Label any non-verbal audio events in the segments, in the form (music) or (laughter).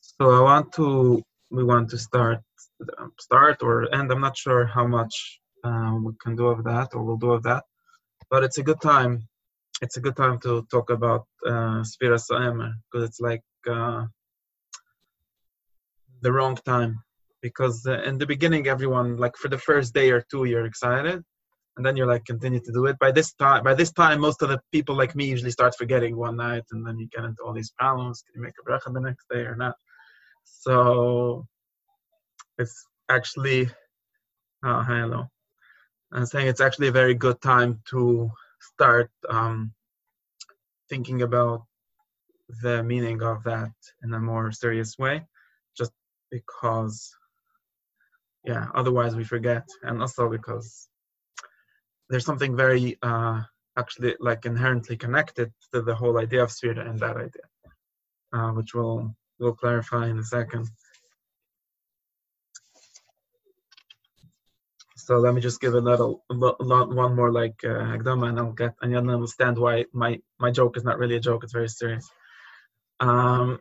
So I want to, we want to start, start or end. I'm not sure how much um, we can do of that or we'll do of that, but it's a good time. It's a good time to talk about uh, Saemer because it's like uh, the wrong time. Because uh, in the beginning, everyone like for the first day or two, you're excited, and then you're like continue to do it. By this time, by this time, most of the people like me usually start forgetting one night, and then you get into all these problems. Can you make a bracha the next day or not? So it's actually, oh, hello. I'm saying it's actually a very good time to start um, thinking about the meaning of that in a more serious way, just because, yeah, otherwise we forget, and also because there's something very uh, actually like inherently connected to the whole idea of Sfira and that idea, uh, which we'll we'll clarify in a second. So let me just give a little, one more like uh, and I'll get and you'll understand why my my joke is not really a joke. It's very serious. Um,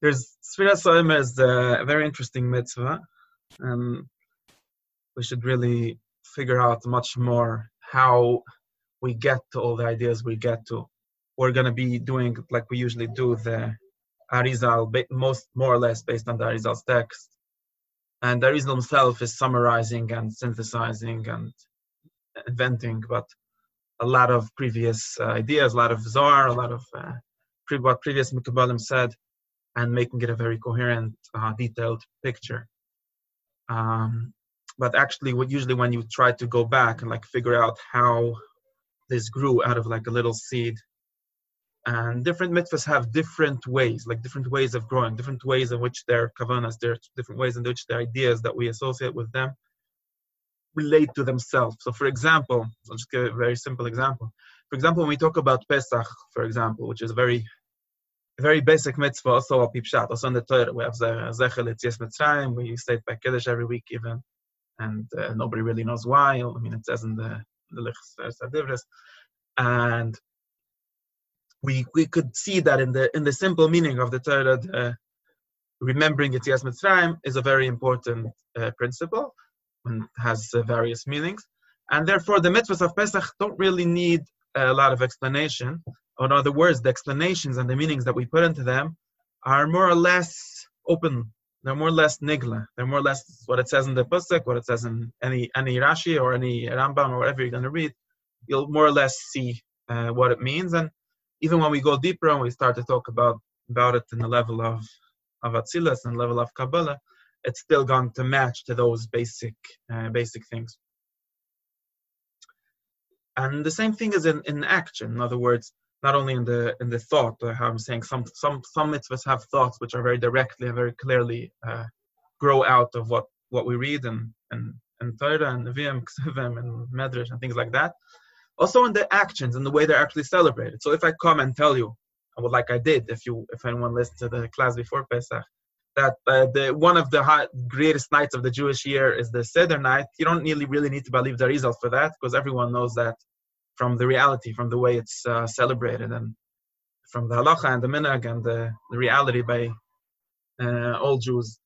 there's Sfira Soim is a very interesting mitzvah, and we should really figure out much more how we get to all the ideas we get to. We're going to be doing like we usually do the Arizal, most more or less based on the Arizal's text. And the Arizal himself is summarizing and synthesizing and inventing, but a lot of previous uh, ideas, a lot of Zohar, a lot of uh, pre- what previous Mikabalim said, and making it a very coherent, uh, detailed picture. Um, but actually, what usually when you try to go back and like figure out how this grew out of like a little seed and different mitzvahs have different ways, like different ways of growing, different ways in which their kavanas, their different ways in which the ideas that we associate with them relate to themselves. So, for example, I'll just give a very simple example. For example, when we talk about Pesach, for example, which is a very, very basic mitzvah, also a pipshat, also in the Torah, we have Zecher Yetzias Mitzrayim, we say it by Kiddush every week even, and uh, nobody really knows why. I mean, it says in the the Lichs and we we could see that in the in the simple meaning of the Torah, the, remembering Yetzias Mitzrayim is a very important uh, principle and has uh, various meanings, and therefore the mitzvahs of Pesach don't really need a lot of explanation. In other words, the explanations and the meanings that we put into them are more or less open. They're more or less nigla. They're more or less what it says in the Pusik, what it says in any any Rashi or any Rambam or whatever you're going to read. You'll more or less see uh, what it means, and even when we go deeper and we start to talk about about it in the level of of Atzilus and level of Kabbalah, it's still going to match to those basic uh, basic things. And the same thing is in, in action. In other words, not only in the in the thought, how I'm saying some some some mitzvahs have thoughts which are very directly and very clearly uh, grow out of what what we read and and and Torah and Nevi'im, Ksuvim and Medrash and things like that also in the actions and the way they're actually celebrated. So if I come and tell you, well, like I did, if you if anyone listened to the class before Pesach, that uh, the one of the high, greatest nights of the Jewish year is the Seder night, you don't really really need to believe the result for that because everyone knows that from the reality, from the way it's uh, celebrated, and from the halacha and the minhag and the, the reality by uh, all Jews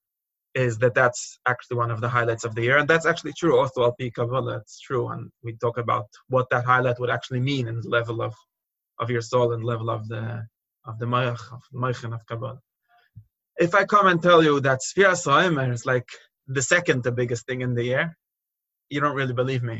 is that that's actually one of the highlights of the year, and that's actually true. Also, al pi Kabbalah, it's true, and we talk about what that highlight would actually mean in the level of of your soul and level of the of the mayach of maychin of Kabbalah. If I come and tell you that Sfira Soimer is like the second the biggest thing in the year, you don't really believe me.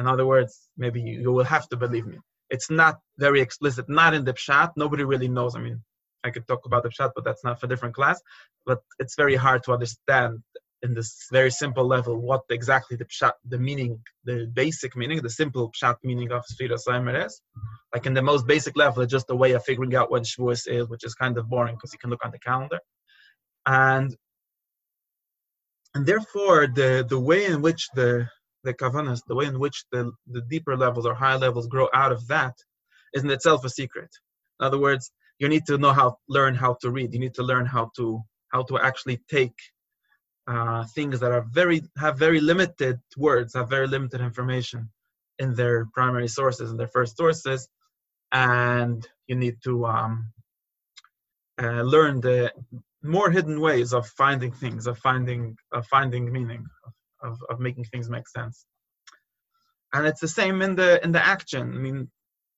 In other words, maybe you, will have to believe me. It's not very explicit, not in the pshat. Nobody really knows. I mean, I could talk about the pshat, but that's not for different class. But it's very hard to understand in this very simple level what exactly the pshat, the meaning, the basic meaning, the simple pshat meaning of Sfira Saimer is. Like in the most basic level, it's just a way of figuring out when Shavuos is, which is kind of boring because you can look on the calendar. And and therefore, the the way in which the the kavanas, the way in which the the deeper levels or higher levels grow out of that, is in itself a secret. In other words, you need to know how learn how to read you need to learn how to how to actually take uh, things that are very have very limited words, have very limited information in their primary sources, in their first sources, and you need to um, uh, learn the more hidden ways of finding things, of finding of finding meaning, of, of making things make sense. And it's the same in the in the action. I mean,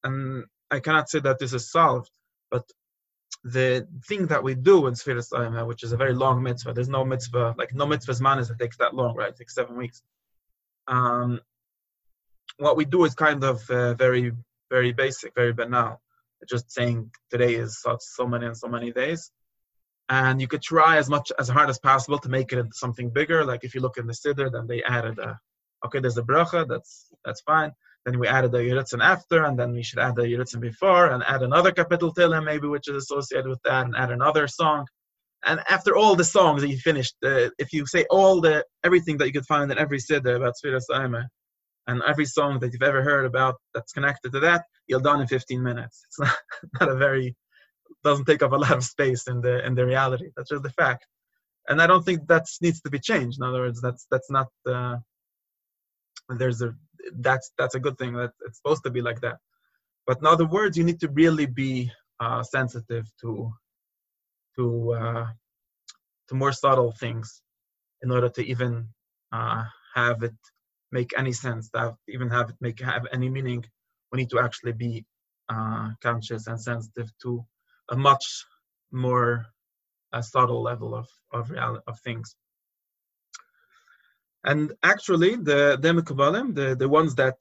and I cannot say that this is solved, but the thing that we do in Sfiras Ayma, which is a very long mitzvah, there's no mitzvah, like no mitzvah's manis that takes that long, right? It takes seven weeks. Um, what we do is kind of uh, very, very basic, very banal. Just saying today is such so many and so many days. And you could try as much as hard as possible to make it into something bigger. Like if you look in the Siddur, then they added a, okay, there's a bracha, that's that's fine. Then we added the Yeritzin after, and then we should add the Yeritzin before, and add another kapitel Tehillim maybe which is associated with that, and add another song. And after all the songs that you finished, uh, if you say all the everything that you could find in every siddur about Sfiras Ayma, and every song that you've ever heard about that's connected to that, you're done in 15 minutes. It's not, (laughs) not a very doesn't take up a lot of space in the in the reality. That's just the fact, and I don't think that needs to be changed. In other words, that's that's not. Uh, there's a that's that's a good thing that it's supposed to be like that but in other words you need to really be uh, sensitive to to uh, to more subtle things in order to even uh, have it make any sense to have, even have it make have any meaning we need to actually be uh, conscious and sensitive to a much more a subtle level of of reality of things and actually, the the mekubalim, the the ones that,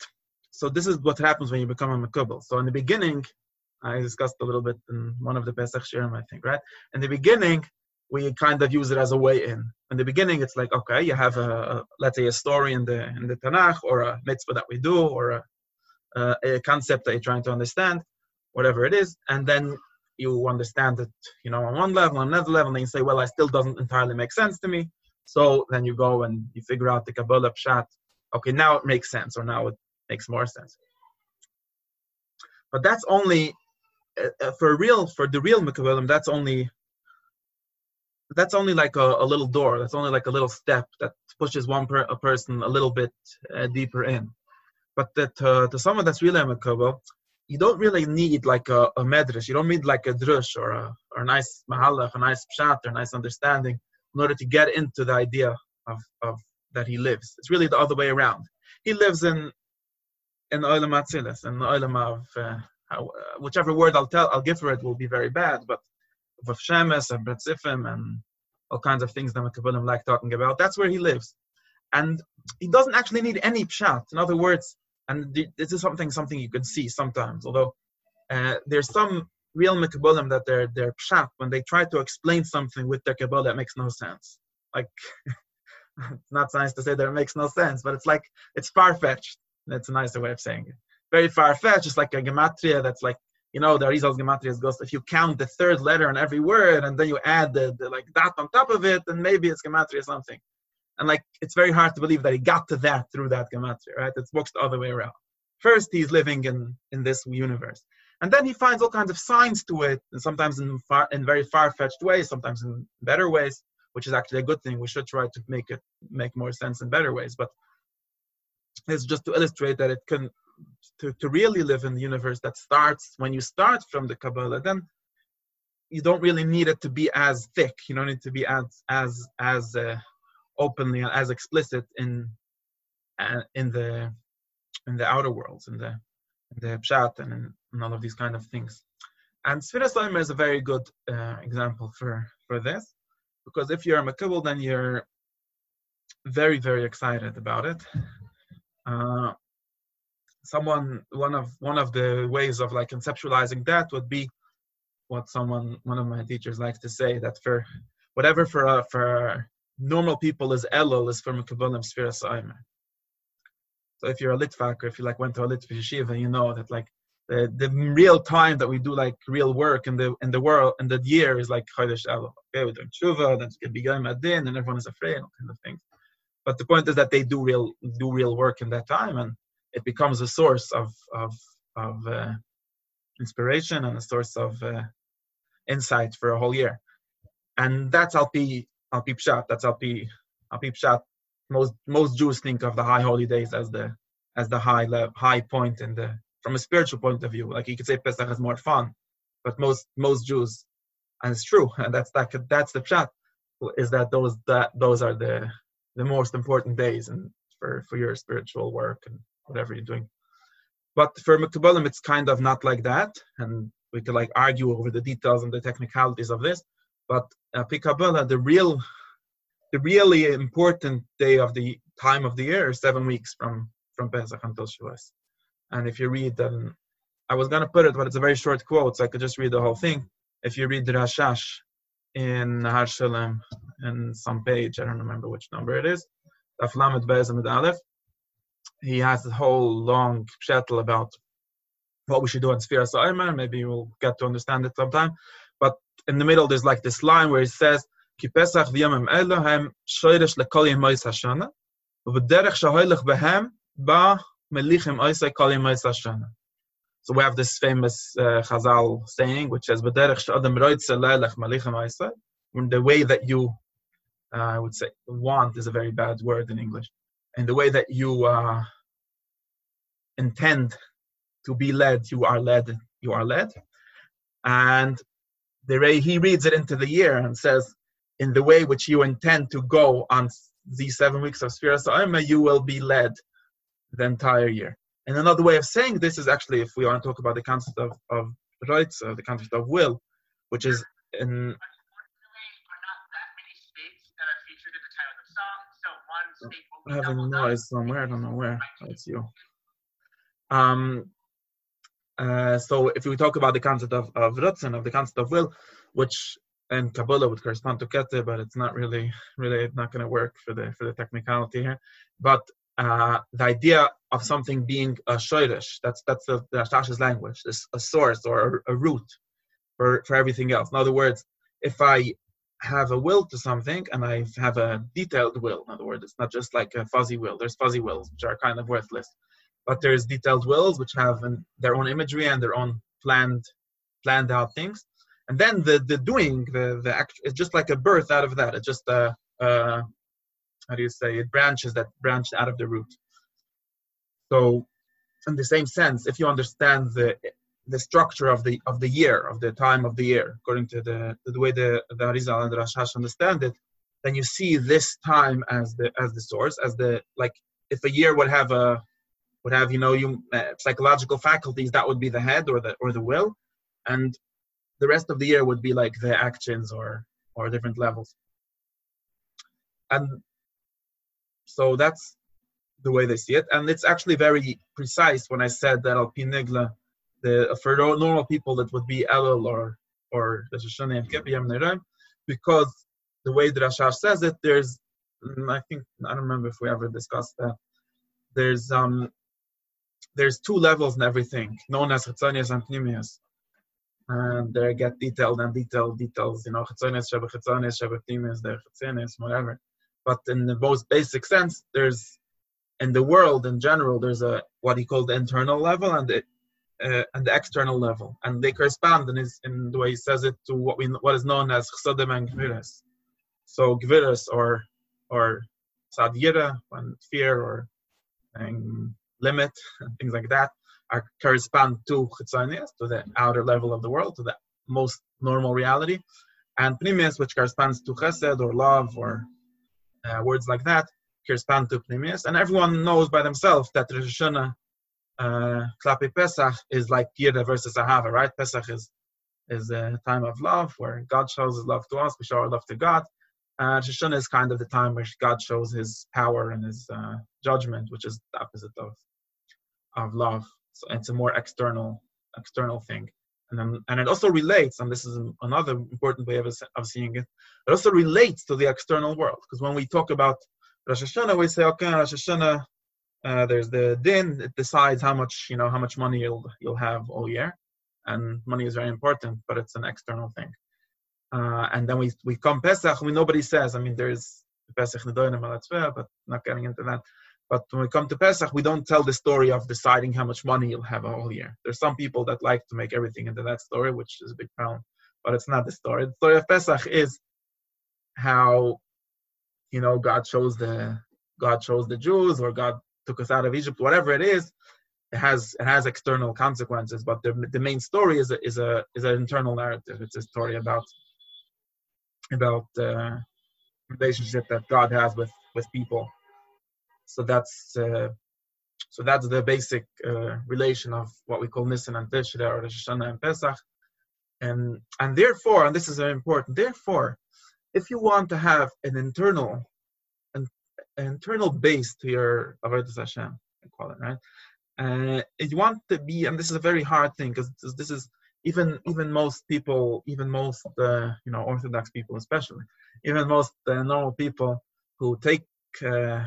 so this is what happens when you become a mekubal. So in the beginning, I discussed a little bit in one of the Pesach Shirim, I think, right? In the beginning, we kind of use it as a way in. In the beginning, it's like, okay, you have a, a let's say a story in the in the Tanakh or a mitzvah that we do or a, a, a concept that you're trying to understand, whatever it is, and then you understand it, you know, on one level, on another level, and you say, well, it still doesn't entirely make sense to me. So then you go and you figure out the Kabbalah Pshat. Okay, now it makes sense, or now it makes more sense. But that's only uh, uh for real, for the real Mekabelim, that's only that's only like a, a, little door. That's only like a little step that pushes one per, a person a little bit uh, deeper in. But that uh, to someone that's really a you don't really need like a, a medrash. You don't need like a drush or a, or a nice mahalach, a nice pshat, or a nice understanding in order to get into the idea of, of that he lives. It's really the other way around. He lives in in Olam Atzilis, in the Olam of uh, uh, whichever word I'll tell, I'll give for it will be very bad, but of Shemes and Betzifim and all kinds of things that Mekabulim like talking about. That's where he lives, and he doesn't actually need any pshat. In other words, and this is something something you can see sometimes. Although uh, there's some real Mekabolim that they're they're pshat when they try to explain something with their Kabbalah that makes no sense. Like it's (laughs) not nice to say that it makes no sense, but it's like it's far fetched. That's a nicer way of saying it. Very far fetched, just like a gematria that's like you know the Arizal's gematria goes if you count the third letter in every word and then you add the, the like that on top of it, then maybe it's gematria something. And like it's very hard to believe that he got to that through that gematria, right? It works the other way around. First, he's living in in this universe and then he finds all kinds of signs to it, and sometimes in, far, in very far-fetched ways, sometimes in better ways, which is actually a good thing. We should try to make it make more sense in better ways. But it's just to illustrate that it can, to, to really live in the universe that starts when you start from the Kabbalah, then you don't really need it to be as thick. You don't need to be as as as uh, openly and as explicit in uh, in the in the outer worlds in the the pshat and, and all of these kind of things. And Sfiras is a very good uh, example for, for this, because if you're a Makabal, then you're very, very excited about it. Uh, someone, one of one of the ways of like conceptualizing that would be what someone, one of my teachers likes to say that for whatever for uh, for normal people is Elul is for Makabalim Sfiras Omer. So if you're a Litvak or if you like went to a Litva yeshiva, you know that like the, the real time that we do like real work in the in the world in the year is like Chodesh Elul. Okay, we're doing tshuva, then gonna be Yom Adin, and everyone is afraid, and all kind of things. But the point is that they do real do real work in that time, and it becomes a source of of of uh, inspiration and a source of uh, insight for a whole year. And that's Alpi Alpi Pshat. That's Alpi Apipshat, most most Jews think of the high holy days as the as the high level, high point in the from a spiritual point of view. Like you could say Pesach is more fun, but most most Jews, and it's true, and that's that that's the pshat, is that those that those are the the most important days and for for your spiritual work and whatever you're doing. But for Mekubbalim, it's kind of not like that, and we could like argue over the details and the technicalities of this. But uh, Pikabala, the real, the really important day of the time of the year seven weeks from from Pesach until Shavuos. And if you read, um, I was gonna put it, but it's a very short quote, so I could just read the whole thing. If you read the Rashash in Har Shalom, in some page, I don't remember which number it is, Aflamet Be'ezamid Aleph, he has a whole long shuttle about what we should do on Sfira Sa'ima. Maybe we'll get to understand it sometime. In the middle, there's like this line where it says, Ki Pesach v'yamim Elohim shoyresh lekol yemois hashana, v'derech shahoylech behem ba melichim oisei kol yemois hashana. So we have this famous uh, Chazal saying, which says, "B'derech she'adam roitze le'elech malichem oisei." The way that you, uh, I would say, want is a very bad word in English and the way that you uh, intend to be led, you are led, you are led. And the he reads it into the year and says, in the way which you intend to go on these seven weeks of Sfira Sa'ima, you will be led the entire year. And another way of saying this is actually, if we want to talk about the concept of, of rights, uh, the concept of will, which is in I have a noise somewhere. I don't know where. It's you. Um, uh, so if we talk about the concept of, of Ratzin, of the concept of will, which in Kabbalah would correspond to Kete, but it's not really, really not going to work for the for the technicality here. But uh, the idea of something being a shoirish, that's that's the, the language, this a source or a, a root for, for everything else. In other words, if I have a will to something and I have a detailed will. In other words, it's not just like a fuzzy will. There's fuzzy wills, which are kind of worthless. But there's detailed wills, which have an, their own imagery and their own planned planned out things. And then the, the doing, the, the act, it's just like a birth out of that. It's just a, a, how do you say, it branches that branched out of the root. So in the same sense, if you understand the the structure of the of the year, of the time of the year, according to the the way the the Arizal and the Rashash understand it, then you see this time as the as the source, as the like if a year would have a would have you know you uh, psychological faculties, that would be the head or the or the will, and the rest of the year would be like the actions or or different levels. And so that's the way they see it, and it's actually very precise when I said that Al Pinigla the for normal people that would be Elul or or because the way the Rashash says it, there's mm, I think I don't remember if we ever discussed that. There's um there's two levels in everything, known as Chitzonius and Pnimius. And they get detailed and detailed details, you know, Chitzonius, Sheba Pnimius, the Chitzonius, whatever. But in the most basic sense, there's in the world in general, there's a what he called the internal level and the uh, and the external level, and they correspond in, his, in the way he says it to what we what is known as chsadim and gviras. So gviras or or sadira, when fear or limit, and things like that, are correspond to chitzonias, to the outer level of the world, to the most normal reality, and pnimius, which corresponds to chesed or love or uh, words like that, correspond to pnimius, and everyone knows by themselves that Rosh Hashanah uh, Klapi Pesach is like Yira versus Ahava, right? Pesach is is a time of love where God shows His love to us, we show our love to God. Uh, is kind of the time where God shows His power and His uh, judgment, which is the opposite of of love. So it's a more external external thing, and then and it also relates, and this is another important way of, of seeing it. It also relates to the external world because when we talk about Rosh Hashanah, we say, okay, Rosh Hashanah uh, there's the din. It decides how much you know how much money you'll you'll have all year, and money is very important, but it's an external thing. Uh, and then we we come Pesach. I mean, nobody says. I mean, there's Pesach Nedoinim but not getting into that. But when we come to Pesach, we don't tell the story of deciding how much money you'll have all year. There's some people that like to make everything into that story, which is a big problem. But it's not the story. The story of Pesach is how you know, God chose the God chose the Jews or God took us out of Egypt, whatever it is, it has it has external consequences. But the the main story is a, is a is an internal narrative. It's a story about about uh, relationship that God has with with people. So that's uh, so that's the basic uh, relation of what we call Nisan and Tishri or Rosh Hashanah and Pesach. And and therefore, and this is very important. Therefore, if you want to have an internal an, internal base to your avodas Hashem, I call it right. Uh, you want to be, and this is a very hard thing because this, this is even even most people, even most uh, you know Orthodox people, especially, even most uh, normal people who take uh,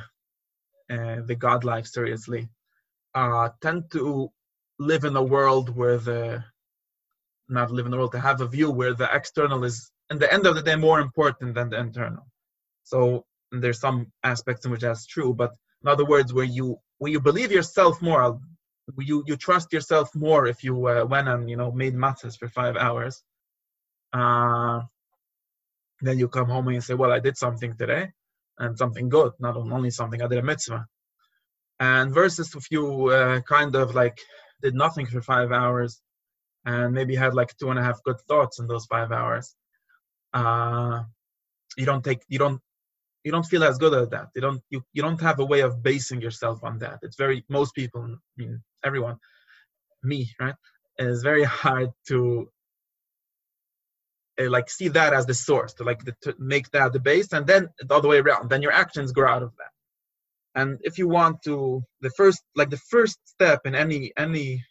the God life seriously, uh, tend to live in a world where the not live in the world to have a view where the external is, in the end of the day, more important than the internal. So there's some aspects in which that's true, but in other words, where you where you believe yourself more, you you trust yourself more if you uh, went and you know made matzahs for five hours. Uh, then you come home and you say, well, I did something today, and something good, not only something I did a mitzvah. And versus if you uh, kind of like did nothing for five hours, and maybe had like two and a half good thoughts in those five hours, uh, you don't take you don't you don't feel as good at that. You don't you, you don't have a way of basing yourself on that. It's very most people, I mean everyone, me, right? It's very (laughs) hard to uh, like see that as the source, to like the, to make that the base, and then the other way around. Then your actions grow out of that. And if you want to, the first like the first step in any any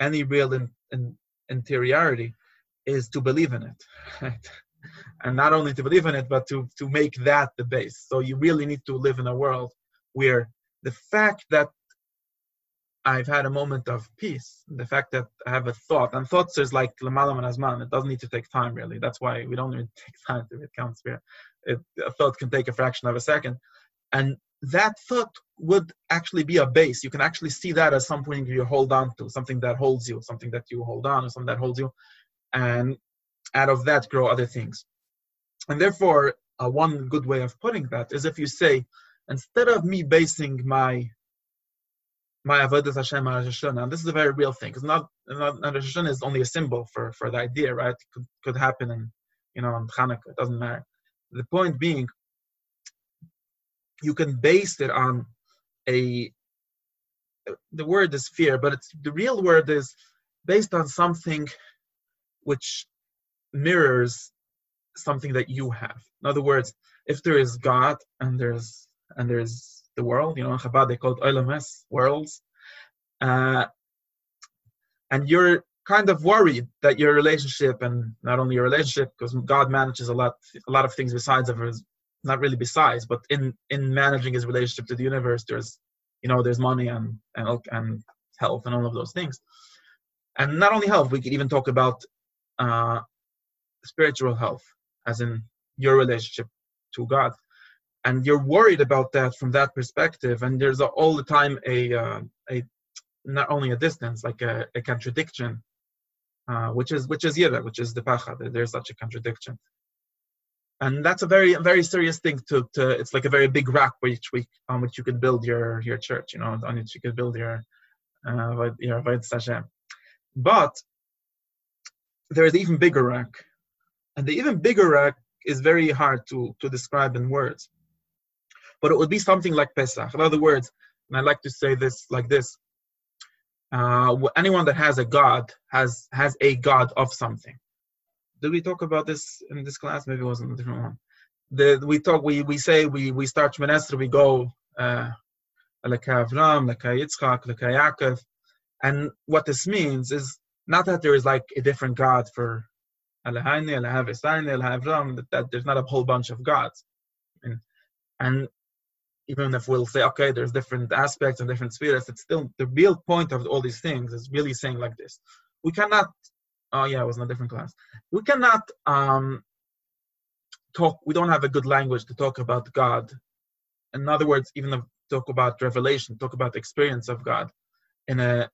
any real in, in, interiority is to believe in it. (laughs) Right? and not only to believe in it but to to make that the base so you really need to live in a world where the fact that I've had a moment of peace. The fact that I have a thought, and thoughts is like lamalam and asman. It doesn't need to take time, really. That's why we don't even (laughs) take time to it counts here. It, a thought can take a fraction of a second, and that thought would actually be a base. You can actually see that as something you hold on to, something that holds you, something that you hold on, or something that holds you, and out of that grow other things. And therefore, uh, one good way of putting that is if you say, instead of me basing my my avodas Hashem on and this is a very real thing, because not, not Rosh is only a symbol for for the idea, right? It could, could happen in you know in Hanukkah, it doesn't matter. The point being, you can base it on a the word is fear, but it's the real word is based on something which mirrors something that you have. In other words, if there is God and there's and there's the world, you know, in Chabad they call it Olamas, worlds, uh, and you're kind of worried that your relationship and not only your relationship, because God manages a lot a lot of things besides of his not really besides, but in in managing his relationship to the universe, there's you know there's money and and and health and all of those things, and not only health, we could even talk about uh, spiritual health, as in your relationship to God. And you're worried about that from that perspective, and there's a, all the time a uh, a not only a distance, like a, a contradiction, uh, which is which is yira, which is the pachad. There's such a contradiction, and that's a very very serious thing to, to it's like a very big rock which on which you could build your your church, you know, on which you could build your uh, your Hashem. But there is even bigger rock, and the even bigger rock is very hard to, to describe in words. But it would be something like Pesach. In other words, and I like to say this like this uh, anyone that has a God has has a God of something. Did we talk about this in this class? Maybe it wasn't a different one. The, we talk, we, we say, we, we start Shemon we go, uh, Avram, Yitzchak, Yaakov. And what this means is not that there is like a different God for Elohayni, Elohav Elohayni, that, that there's not a whole bunch of gods. And, and even if we'll say, okay, there's different aspects and different spheres, it's still the real point of all these things is really saying like this. We cannot, oh yeah, it was in a different class. We cannot um, talk, we don't have a good language to talk about God. In other words, even talk about revelation, talk about experience of God in a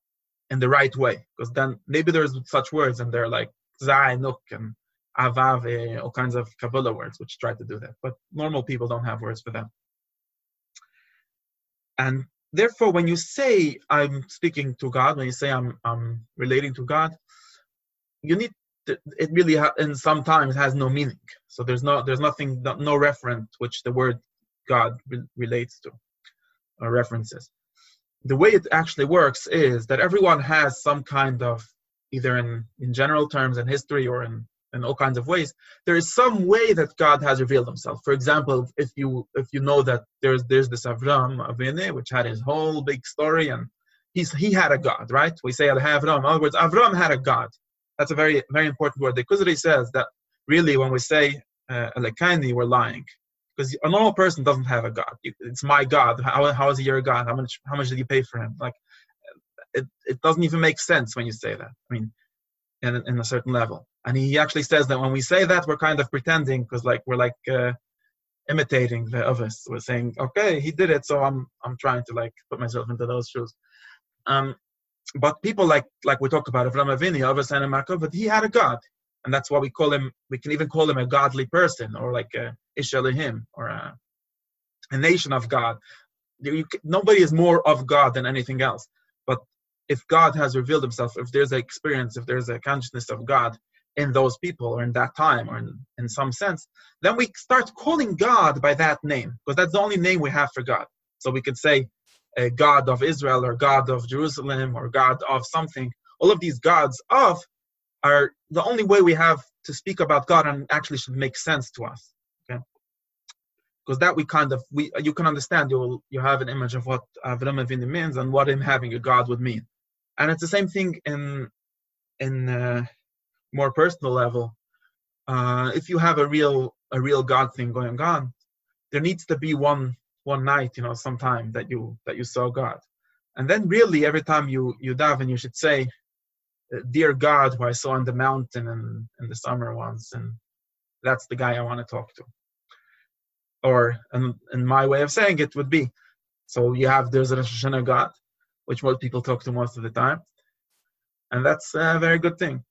in the right way. Because then maybe there's such words and they're like Zainuk and Avave, all kinds of Kabbalah words which try to do that. But normal people don't have words for that. And therefore, when you say I'm speaking to God, when you say I'm I'm relating to God, you need to, it really ha- and sometimes has no meaning. So there's no there's nothing no referent which the word God re- relates to or references. The way it actually works is that everyone has some kind of either in in general terms in history or in in all kinds of ways there is some way that god has revealed himself. For example if you if you know that there's there's this avram avinu which had his whole big story and he's he had a god right? We say avram. In other words avram had a god. That's a very very important word. The Kuzari says that really when we say uh, we're lying because a normal person doesn't have a god. It's my god. How, how is he your god? How much how much did you pay for him? Like it, it doesn't even make sense when you say that. I mean in, in a certain level and he actually says that when we say that we're kind of pretending because like we're like uh, imitating the others we're saying okay he did it so i'm i'm trying to like put myself into those shoes um but people like like we talked about Avram Avinu, Avos and but he had a God, and that's why we call him. We can even call him a godly person, or like a Ishalihim, or a, a nation of God. You, nobody is more of God than anything else. But if God has revealed Himself, if there's an experience, if there's a consciousness of God, in those people or in that time or in, in some sense, then we start calling God by that name because that's the only name we have for God. So we could say a God of Israel or God of Jerusalem or God of something. All of these gods of are the only way we have to speak about God and actually should make sense to us. Because that we kind of we you can understand you you have an image of what Avram Avinu means and what him having a God would mean, and it's the same thing in in uh, more personal level, uh, if you have a real a real God thing going on, there needs to be one one night, you know, sometime that you that you saw God, and then really every time you you daven, you should say, "Dear God, who I saw on the mountain in in the summer once, and that's the guy I want to talk to." Or, and in my way of saying it would be, so you have there's a Rosh Hashanah God, which most people talk to most of the time, and that's a very good thing.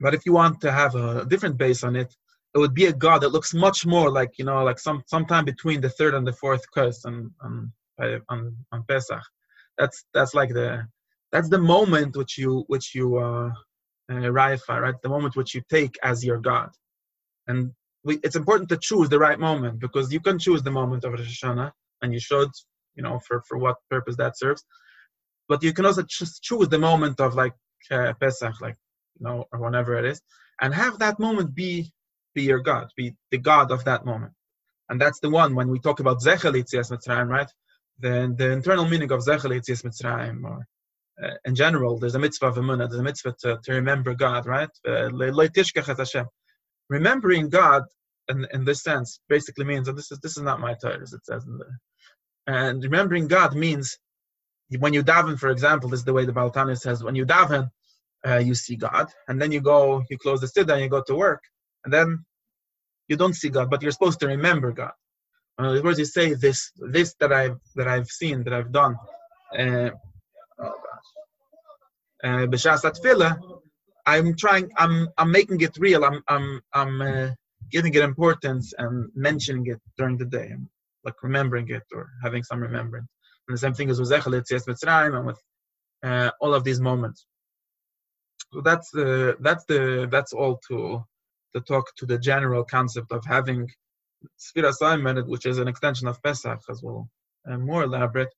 But if you want to have a different base on it, it would be a god that looks much more like you know like some sometime between the third and the fourth curse on on on, on Pesach. That's that's like the that's the moment which you which you uh, uh, right? The moment which you take as your god, and we, it's important to choose the right moment because you can choose the moment of Rosh Hashanah, and you should, you know, for for what purpose that serves. But you can also just choose the moment of like uh, Pesach, like you know, or whenever it is, and have that moment be be your God, be the God of that moment. And that's the one when we talk about Zecher Yitzias Mitzrayim, right? The, the internal meaning of Zecher Yitzias Mitzrayim, or uh, in general, there's a mitzvah of Emunah, there's a mitzvah to, to remember God, right? Uh, Remembering God in, in this sense basically means, and this is this is not my title, as it says in the, and remembering God means when you daven, for example, this is the way the Baal HaTanya says, when you daven, uh, you see God, and then you go, you close the siddur and you go to work, and then you don't see God, but you're supposed to remember God. In other words, you say this, this that I've that I've seen, that I've done. Uh, oh gosh. Uh, I'm trying. I'm I'm making it real. I'm I'm I'm uh, giving it importance and mentioning it during the day, I'm like remembering it or having some remembrance. And the same thing is with Zecher Mitzrayim and with uh, all of these moments. So that's the that's the that's all to to talk to the general concept of having Sfira Simon, which is an extension of Pesach as well, and more elaborate,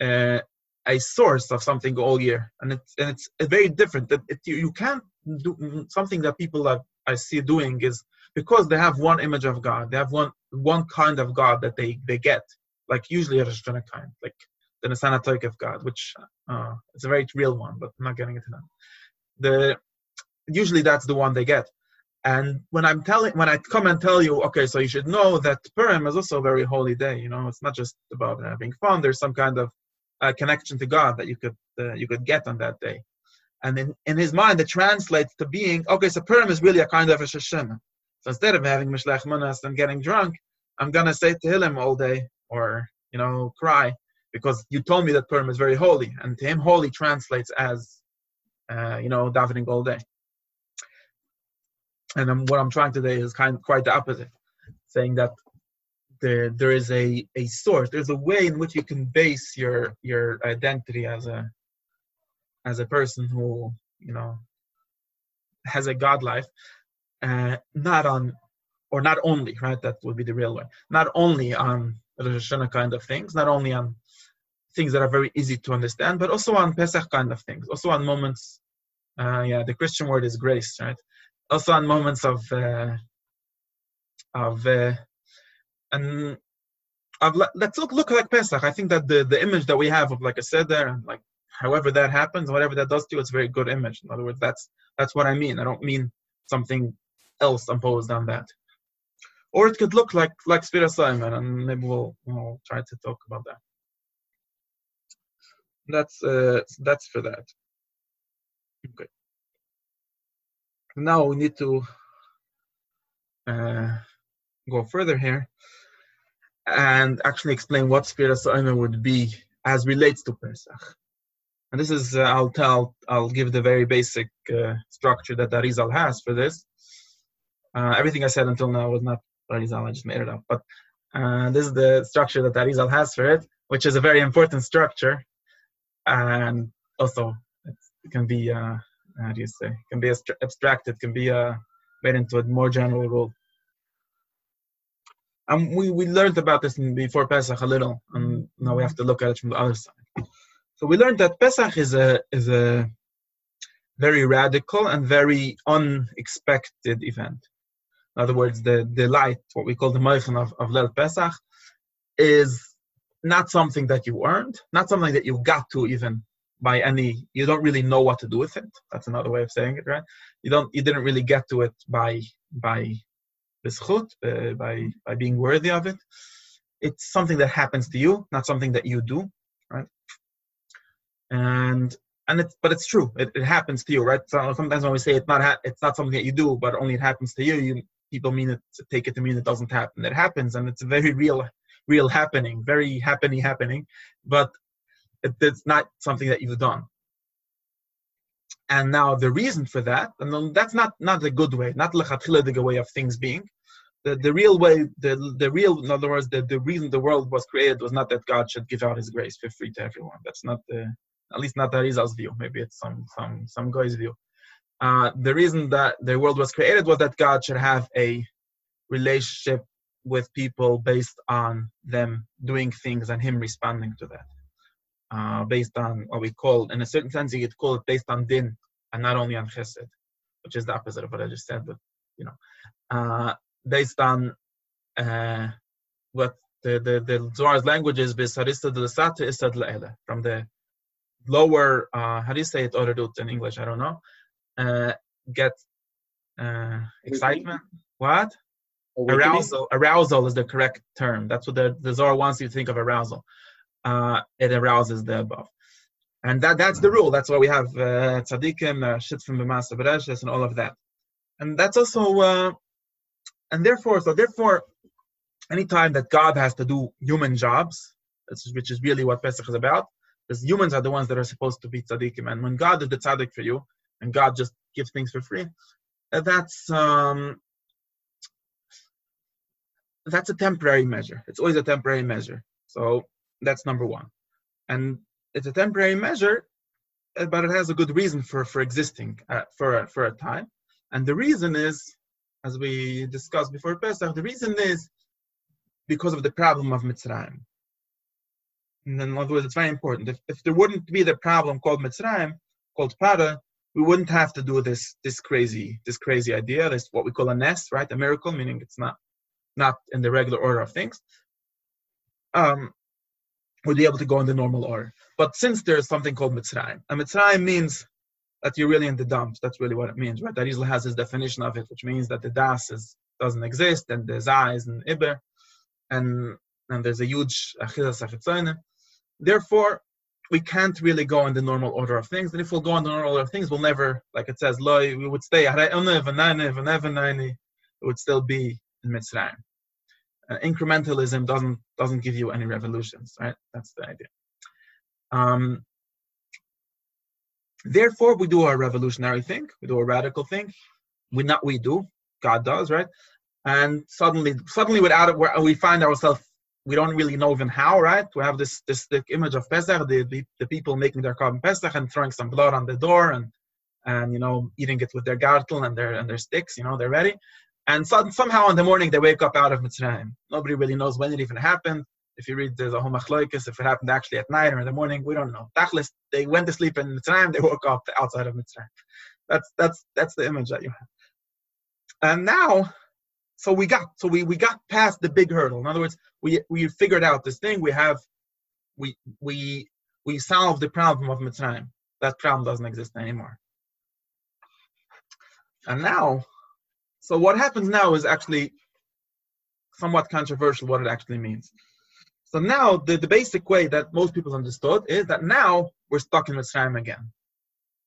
uh, a source of something all year, and it's and it's very different. That it, you can't do something that people that I see doing is because they have one image of God, they have one one kind of God that they they get, like usually a Rosh kind, like the Nisana of God, which uh, it's a very real one, but I'm not getting into that the usually that's the one they get. And when I'm telling, when I come and tell you, okay, so you should know that Purim is also a very holy day. You know, it's not just about having fun. There's some kind of uh, connection to God that you could uh, you could get on that day. And in, in his mind, it translates to being okay. So Purim is really a kind of a Shashim. So instead of having Mishloach Manos and getting drunk, I'm gonna say Tehillim all day, or you know, cry because you told me that Purim is very holy, and to him, holy translates as uh, you know, davening all day. and I'm, what I'm trying today is kind of quite the opposite, saying that there there is a a source, there's a way in which you can base your your identity as a as a person who you know has a God life, uh, not on or not only right that would be the real way, not only on Rosh Hashanah kind of things, not only on things that are very easy to understand, but also on Pesach kind of things, also on moments. Uh, yeah, the Christian word is grace, right? Also on moments of uh, of uh, and of, let's look look like Pesach. I think that the the image that we have of like a seder and like however that happens, whatever that does to you, it's a very good image. In other words, that's that's what I mean. I don't mean something else imposed on that. Or it could look like like Sfira Simon, and maybe we'll we'll try to talk about that. That's uh, that's for that. Okay. Now we need to uh, go further here and actually explain what Sfira Simon would be as relates to Pesach. And this is, uh, I'll tell, I'll give the very basic uh, structure that Arizal has for this. Uh, everything I said until now was not Arizal, I just made it up. But uh, this is the structure that Arizal has for it, which is a very important structure. And also, it can be, uh, how do you say, it can be abstracted, can be uh, made into a more general rule. And we, we learned about this before Pesach a little, and now we have to look at it from the other side. So we learned that Pesach is a is a very radical and very unexpected event. In other words, the, the light, what we call the Moichan of, of Leil Pesach, is not something that you earned, not something that you got to even by any you don't really know what to do with it. That's another way of saying it, right? You don't you didn't really get to it by by bischut, uh, by by being worthy of it. It's something that happens to you, not something that you do, right? and and it's but it's true it, it happens to you right so sometimes when we say it's not ha- it's not something that you do but only it happens to you you people mean it to take it to mean it doesn't happen it happens and it's a very real real happening very happy happening but it, it's not something that you've done and now the reason for that and that's not not the good way not the way of things being the, the real way the the real in other words the, the reason the world was created was not that god should give out his grace for free to everyone that's not the at least not Arizal's view. Maybe it's some some some guy's view. Uh, the reason that the world was created was that God should have a relationship with people based on them doing things and Him responding to that. Uh, based on what we call, in a certain sense, you could call it based on din and not only on chesed, which is the opposite of what I just said. But you know, uh, based on uh, what the the the Zohar's language is, from the lower uh, how do you say it Orderut in English? I don't know. Uh, get uh, excitement. What? Arousal. Arousal is the correct term. That's what the, the Zohar wants you to think of arousal. Uh, it arouses the above. And that that's the rule. That's why we have uh, tzaddikim, uh, shitfim b'masa and all of that. And that's also, uh, and therefore, so therefore, anytime that God has to do human jobs, which is really what Pesach is about, because humans are the ones that are supposed to be tzaddikim. And when God is the tzaddik for you, and God just gives things for free, uh, that's um, that's a temporary measure. It's always a temporary measure. So that's number one. And it's a temporary measure, uh, but it has a good reason for for existing uh, for for a time. And the reason is, as we discussed before Pesach, the reason is because of the problem of Mitzrayim. And in other words, it's very important. If, if there wouldn't be the problem called Mitzrayim, called Para, we wouldn't have to do this this crazy this crazy idea. This what we call a nest, right? A miracle, meaning it's not not in the regular order of things. Um, we'd be able to go in the normal order. But since there's something called Mitzrayim, and Mitzrayim means that you're really in the dumps. That's really what it means, right? That Isla has his definition of it, which means that the das is, doesn't exist, and there's eyes and iber, and and there's a huge Therefore, we can't really go in the normal order of things. And if we'll go in the normal order of things, we'll never, like it says, we would stay. It would still be in Mitzrayim. Uh, incrementalism doesn't doesn't give you any revolutions, right? That's the idea. Um, therefore, we do a revolutionary thing. We do a radical thing. We not we do. God does, right? And suddenly, suddenly, without it, we find ourselves we don't really know even how, right? We have this this image of Pesach, the, the, the people making their korban Pesach and throwing some blood on the door and and you know eating it with their gartel and their and their sticks, you know, they're ready. And so, somehow in the morning they wake up out of Mitzrayim. Nobody really knows when it even happened. If you read the Homachloikis, if it happened actually at night or in the morning, we don't know. Tachlis, they went to sleep in Mitzrayim, they woke up outside of Mitzrayim. That's that's that's the image that you have. And now so we got so we we got past the big hurdle in other words we we figured out this thing we have we we we solved the problem of Mitzrayim. That problem doesn't exist anymore. And now, so what happens now is actually somewhat controversial what it actually means. So now the, the basic way that most people understood is that now we're stuck in Mitzrayim again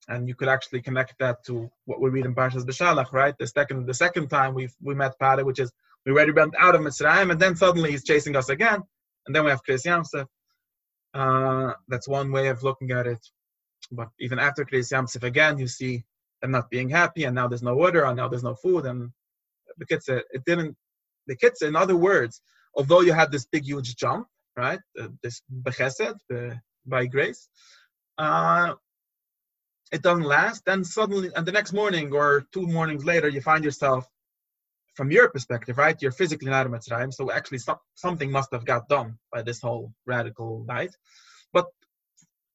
and you could actually connect that to what we read in Parshas Beshalach, right? The second, the second time we we met Pare, which is we already went out of Mitzrayim, and then suddenly he's chasing us again, and then we have Kriyas Yam Suf. Uh, that's one way of looking at it. But even after Kriyas Yam Suf again, you see them not being happy, and now there's no water, and now there's no food, and the kids, it didn't. The kids, in other words, although you had this big huge jump, right? Uh, this bechesed, by grace. Uh, it doesn't last, then suddenly, and the next morning or two mornings later, you find yourself, from your perspective, right? You're physically not a Mitzrayim, so actually some, something must have got done by this whole radical diet. But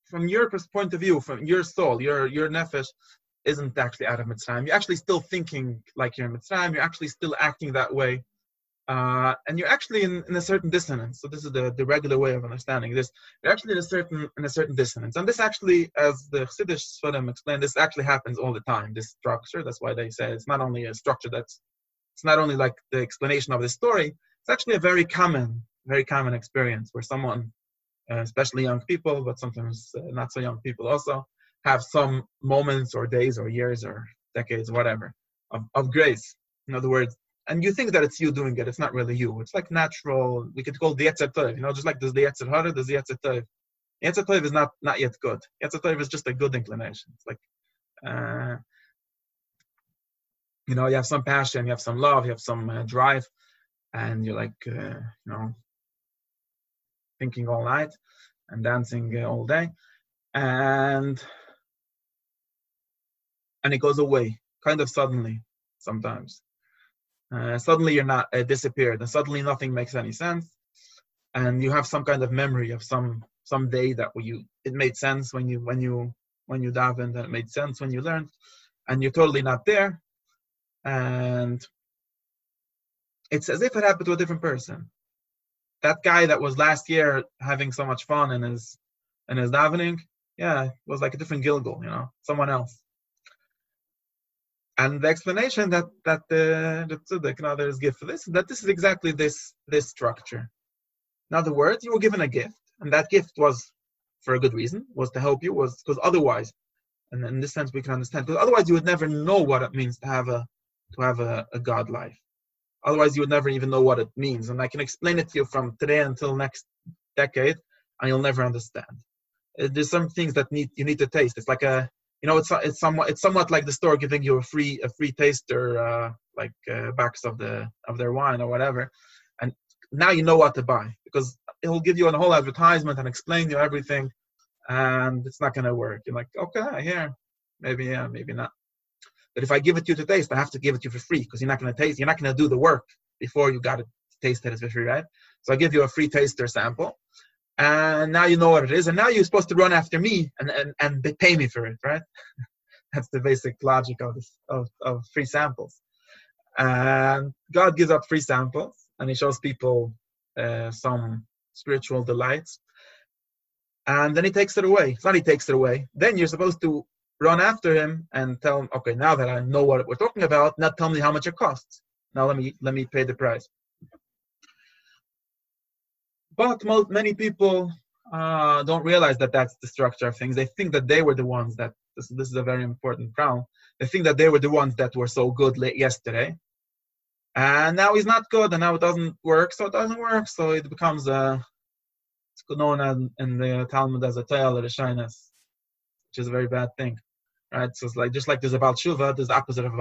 from your point of view, from your soul, your your nefesh isn't actually out of Mitzrayim. You're actually still thinking like you're in Mitzrayim. You're actually still acting that way uh, and you're actually in, in a certain dissonance. So this is the, the regular way of understanding this. You're actually in a certain in a certain dissonance, and this actually, as the Chassidish Sfarim explained, this actually happens all the time. This structure. That's why they say it's not only a structure that's it's not only like the explanation of the story. It's actually a very common, very common experience where someone, uh, especially young people, but sometimes uh, not so young people also, have some moments or days or years or decades, whatever, of, of grace. In other words, and you think that it's you doing it. It's not really you. It's like natural. We could call the Yetzer you know, just like there's the Yetzer Hara, there's the Yetzer. Yetzer is not not yet good. Yetzer is just a good inclination. It's like, uh, you know, you have some passion, you have some love, you have some uh, drive, and you're like, uh, you know, thinking all night and dancing uh, all day, and and it goes away kind of suddenly sometimes uh, suddenly you're not uh, disappeared and suddenly nothing makes any sense. And you have some kind of memory of some some day that you it made sense when you when you when you davened and it made sense when you learned and you're totally not there. And it's as if it happened to a different person. That guy that was last year having so much fun in his in his davening yeah was like a different gilgul, you know someone else and the explanation that that the the tzedek and others give for this is that this is exactly this this structure. In other words, you were given a gift, and that gift was for a good reason, was to help you, was because otherwise, and in this sense we can understand, because otherwise you would never know what it means to have a to have a, a God life. Otherwise, you would never even know what it means. And I can explain it to you from today until next decade, and you'll never understand. Uh, there's some things that need you need to taste. It's like a you know, it's it's somewhat it's somewhat like the store giving you a free a free taster, uh, like uh, box of the of their wine or whatever, and now you know what to buy because it'll give you a whole advertisement and explain you everything, and it's not gonna work. You're like, okay, yeah, maybe yeah, maybe not. But if I give it to you to taste, I have to give it to you for free because you're not gonna taste. You're not gonna do the work before you got it tasted it for free, right? So I give you a free taster sample, and now you know what it is, and now you're supposed to run after me and and, and pay me for it, right? (laughs) That's the basic logic of, of of free samples. And God gives up free samples, and He shows people uh, some spiritual delights, and then He takes it away. It's not He takes it away. Then you're supposed to run after Him and tell Him, okay, now that I know what we're talking about, now tell me how much it costs. Now let me let me pay the price. But most, many people uh, don't realize that that's the structure of things. They think that they were the ones that this, this is a very important crown. They think that they were the ones that were so good yesterday, and now he's not good, and now it doesn't work. So it doesn't work. So it becomes a it's known in the Talmud as a tale of the shyness, which is a very bad thing, right? So it's like just like there's Baal tshuva, there's the opposite of.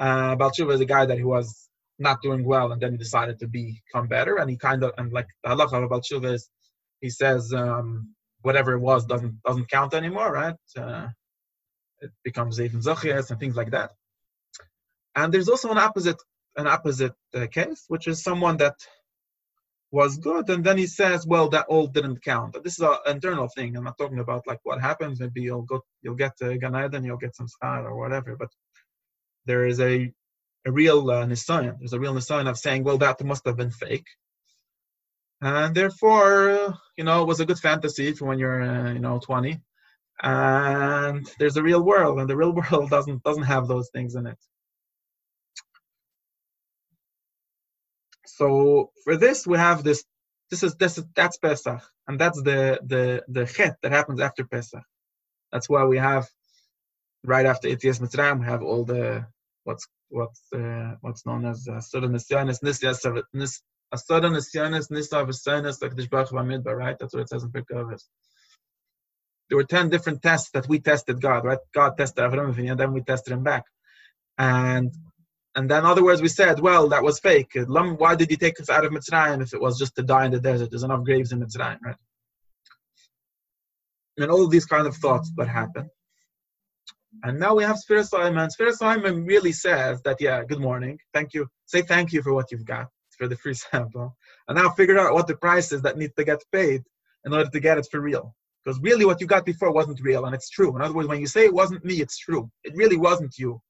Uh, Baal Tshuva is a guy that he was not doing well, and then he decided to become better. And he kind of and like the halacha Baal Tshuva is, he says um, whatever it was doesn't doesn't count anymore, right? Uh, it becomes even zochias and things like that. And there's also an opposite an opposite uh, case, which is someone that was good, and then he says, "Well, that all didn't count." This is an internal thing. I'm not talking about like what happens. Maybe you'll go, you'll get to Gan Eden, you'll get some schar or whatever. But there is a a real uh. There's a real nisayon of saying, "Well, that must have been fake," and therefore, you know, it was a good fantasy for when you're, uh, you know, 20. And there's a real world, and the real (laughs) world doesn't doesn't have those things in it. So for this, we have this. This is this is that's Pesach, and that's the the the chet that happens after Pesach. That's why we have right after Yetzias Mitzrayim, we have all the what's what's uh, what's known as Asura Nisyanis Nisyas Asura Nisyanis Nisa V'Sanis Lakdish Baruch Bamidbar. Right, that's what it says in Pirkei There were ten different tests that we tested God. Right, God tested Avram and then we tested him back, and and then, other words, we said, well, that was fake. Why did he take us out of Mitzrayim if it was just to die in the desert? There's enough graves in Mitzrayim, right? And all these kind of thoughts that happen. And now we have Sfiras Omer. Sfiras Omer really says that, yeah, good morning. Thank you. Say thank you for what you've got for the free (laughs) sample. And now figure out what the price is that needs to get paid in order to get it for real. Because really what you got before wasn't real, and it's true. In other words, when you say it wasn't me, it's true. It really wasn't you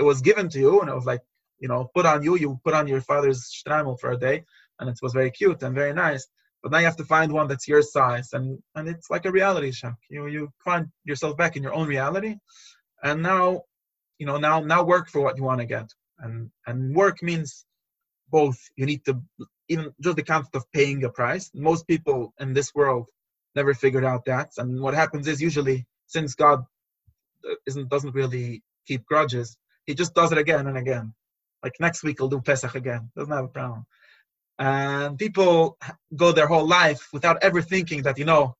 it was given to you and it was like you know put on you you put on your father's shtreimel for a day and it was very cute and very nice but now you have to find one that's your size and and it's like a reality check you you find yourself back in your own reality and now you know now now work for what you want to get and and work means both you need to even just the concept of paying a price most people in this world never figured out that and what happens is usually since god uh, isn't doesn't really keep grudges he just does it again and again. Like next week, he'll do Pesach again. Doesn't have a problem. And people go their whole life without ever thinking that, you know,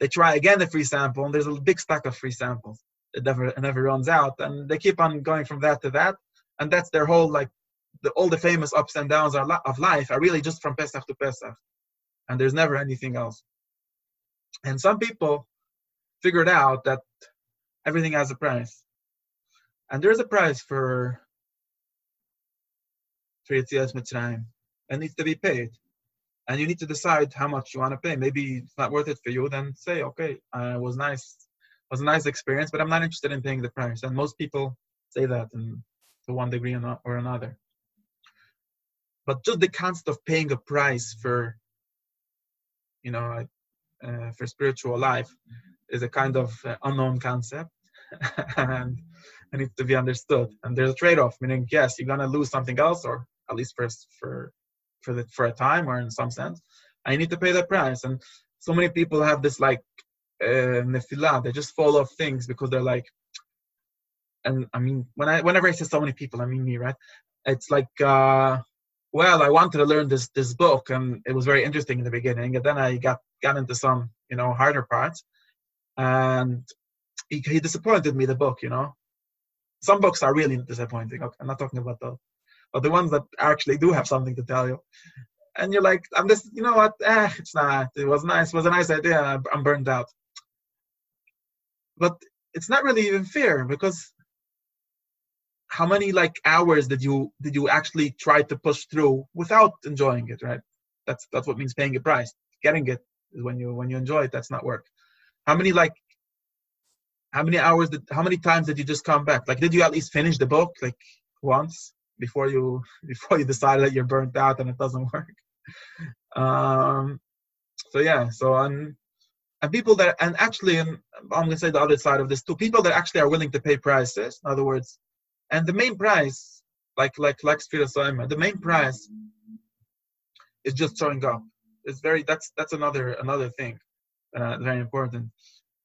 they try again the free sample, and there's a big stack of free samples. It never, it never runs out. And they keep on going from that to that. And that's their whole, like, the, all the famous ups and downs of life are really just from Pesach to Pesach. And there's never anything else. And some people figured out that everything has a price and there's a price for for Yetzias Mitzrayim. It needs to be paid. And you need to decide how much you want to pay. Maybe it's not worth it for you, then say, okay, uh, it was nice. It was a nice experience, but I'm not interested in paying the price. And most people say that to one degree or another. But just the concept of paying a price for, you know, uh, for spiritual life is a kind of uh, unknown concept. (laughs) and it needs to be understood. And there's a trade-off, meaning yes, you're gonna lose something else, or at least for for for the for a time or in some sense, I need to pay that price. And so many people have this like uh, nefilah, they just fall off things because they're like, and I mean, when I whenever I say so many people, I mean me, right? It's like, uh, well, I wanted to learn this this book, and it was very interesting in the beginning, and then I got got into some you know harder parts, and he, he disappointed me the book you know? Some books are really disappointing. Okay, i'm not talking about those but the ones that actually do have something to tell you. And you're like i'm just you know what? Eh, it's not. It was nice. It was a nice idea. I'm burned out. But it's not really even fair because how many like hours did you did you actually try to push through without enjoying it right? That's that's what means paying a price. Getting it is when you when you enjoy it that's not work. How many like how many hours did how many times did you just come back? Like did you at least finish the book like once before you (laughs) before you decide that you're burnt out and it doesn't (laughs) work um so yeah so and and people that and actually and i'm going to say the other side of this too people that actually are willing to pay prices in other words and the main price like like like the main price is just showing up it's very that's that's another another thing uh, very important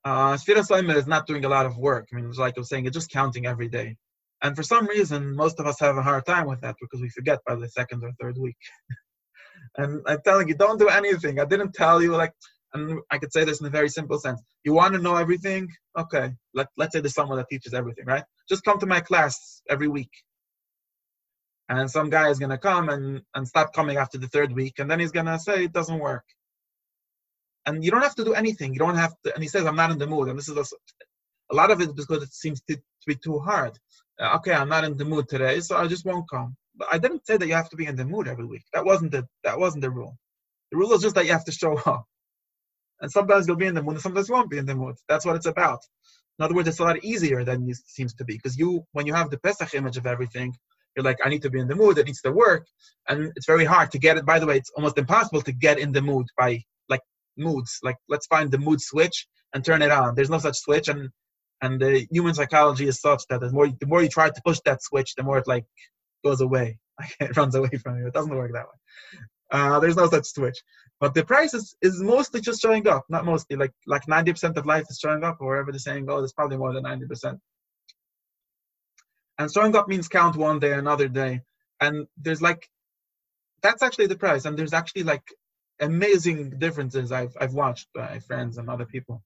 uh, Sfira is not doing a lot of work. I mean, it's like I was saying, it's just counting every day. And for some reason, most of us have a hard time with that because we forget by the second or third week. (laughs) and I'm telling you, don't do anything. I didn't tell you, like, and I could say this in a very simple sense. You want to know everything? Okay. Let, let's say there's someone that teaches everything, right? Just come to my class every week. and some guy is going to come and, and stop coming after the third week and then he's going to say it doesn't work and you don't have to do anything you don't have to and he says i'm not in the mood and this is a, lot of it because it seems to, to be too hard Uh, okay i'm not in the mood today so i just won't come but i didn't say that you have to be in the mood every week that wasn't the that wasn't the rule the rule is just that you have to show (laughs) up and sometimes you'll be in the mood and sometimes you won't be in the mood that's what it's about in other words it's a lot easier than it seems to be because you when you have the pesach image of everything you're like, I need to be in the mood, it needs to work. And it's very hard to get it. By the way, it's almost impossible to get in the mood by like moods. Like let's find the mood switch and turn it on. There's no such switch. And and the human psychology is such that the more the more you try to push that switch, the more it like goes away. (laughs) it runs away from you. It doesn't work that way. Uh, there's no such switch. But the price is, is mostly just showing up. Not mostly. Like like 90% of life is showing up, or wherever the saying goes, it's probably more than 90%. And showing up means count one day, another day. And there's like, that's actually the price. And there's actually like amazing differences I've, I've watched by friends and other people.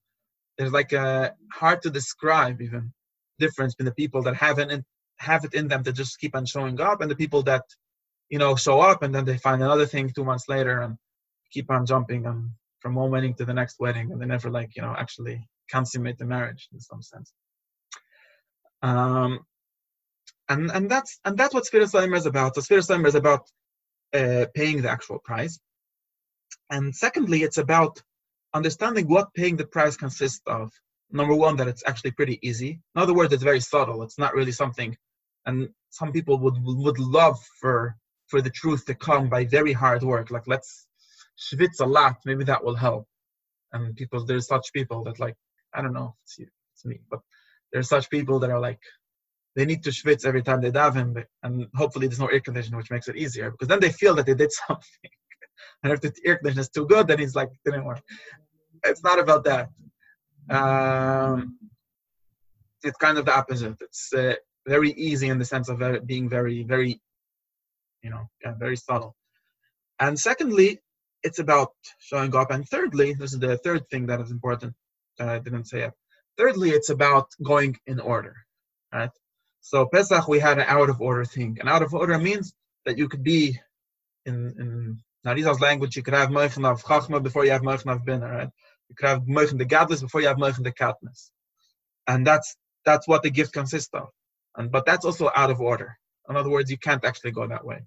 There's like a hard to describe even difference between the people that haven't have it in them to just keep on showing up and the people that, you know, show up and then they find another thing two months later and keep on jumping and from one wedding to the next wedding and they never like, you know, actually consummate the marriage in some sense. Um, and and that's and that's what Sfiras Omer is about. So Sfiras Omer is about uh, paying the actual price, and secondly, it's about understanding what paying the price consists of. Number one, that it's actually pretty easy. In other words, it's very subtle. It's not really something, and some people would would love for for the truth to come by very hard work. Like let's schwitz a lot, maybe that will help. And people, there's such people that like I don't know, it's, it's me, but there's such people that are like they need to schwitz every time they daven, and hopefully there's no air conditioning, which makes it easier because then they feel that they did (laughs) something. and if the air conditioning is too good, then it's like it didn't work. It's not about that. Um, it's kind of the opposite. It's uh, very easy in the sense of uh, being very, very, you know, yeah, very subtle. And secondly, it's about showing up. And thirdly, this is the third thing that is important that I didn't say it. Thirdly, it's about going in order, right? So Pesach, we had an out of order thing. And out of order means that you could be in in Arizal's language, you could have Moichen of Chachma before you have Moichen of Binah, right? You could have Moichen the Gadlus before you have Moichen the Katnus. And that's that's what the gift consists of. And but that's also out of order. In other words, you can't actually go that way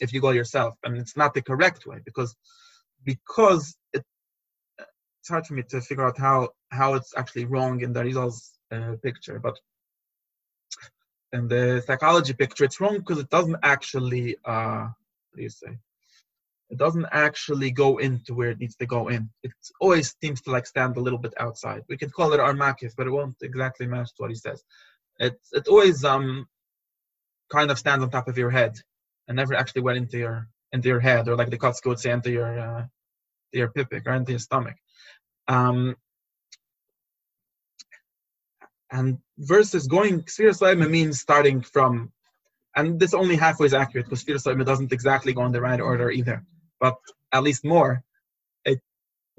if you go yourself. and it's not the correct way because because it, it's hard for me to figure out how how it's actually wrong in the Arizal's uh, picture. But in the psychology picture, it's wrong because it doesn't actually, uh, what do you say? It doesn't actually go into where it needs to go in. It always seems to like stand a little bit outside. We can call it ohr makif, but it won't exactly match what he says. It it always um kind of stands on top of your head and never actually went into your into your head or like the Kotzker would say into your uh, your pipik or into your stomach. Um, and versus going Sfira means starting from, and this only halfway is accurate because Sfira doesn't exactly go in the right order either, but at least more. It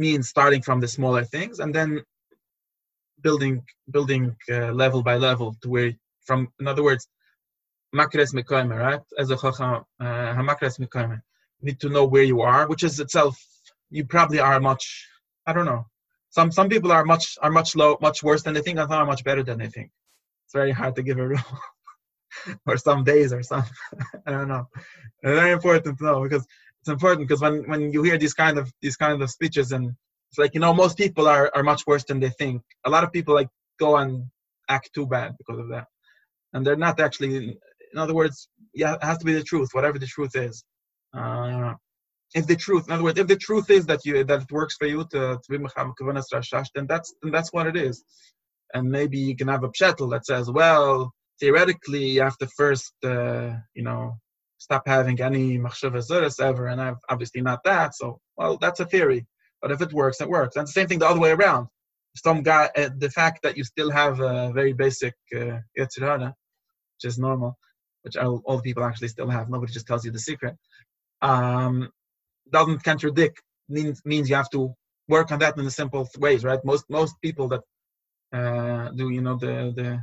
means starting from the smaller things and then building building uh, level by level to where from in other words makres mikoyme right? As a chacham uh, makres mikoyme need to know where you are which is itself you probably are much i don't know. Some some people are much are much low much worse than they think and some are much better than they think. It's very hard to give a rule. (laughs) Or some days or some (laughs) i don't know. It's very important to know because it's important because when when you hear these kind of these kind of speeches and it's like you know most people are are much worse than they think. A lot of people like go and act too bad because of that. And they're not actually in other words yeah it has to be the truth whatever the truth is. Uh, if the truth, in other words, if the truth is that you that it works for you to, to be then that's then that's what it is. And maybe you can have a pshetel that says, well, theoretically, you have to first, uh, you know, stop having any machshava ever, and I've obviously not that. So, well, that's a theory. But if it works, it works. And the same thing the other way around. Some guy, uh, the fact that you still have a very basic uh, which is normal, which all, all people actually still have. Nobody just tells you the secret. Um, doesn't contradict means means you have to work on that in the simple ways, right? Most most people that uh, do you know the the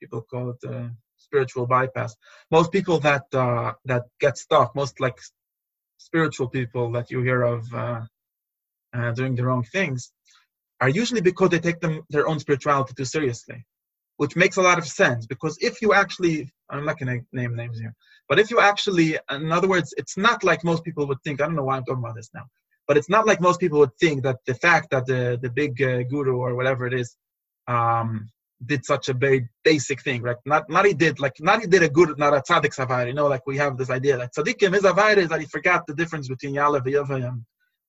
people call it uh, spiritual bypass. Most people that uh, that get stuck, most like spiritual people that you hear of uh, uh, doing the wrong things, are usually because they take them their own spirituality too seriously, which makes a lot of sense. Because if you actually, I'm not to name names here, but if you actually, in other words, it's not like most people would think. I don't know why I'm talking about this now, but it's not like most people would think that the fact that the the big uh, guru or whatever it is um, did such a very basic thing, right? Not not he did like not he did a good, not a tzaddik savayr. You know, like we have this idea like tzaddikim his avayr is that he forgot the difference between yalav and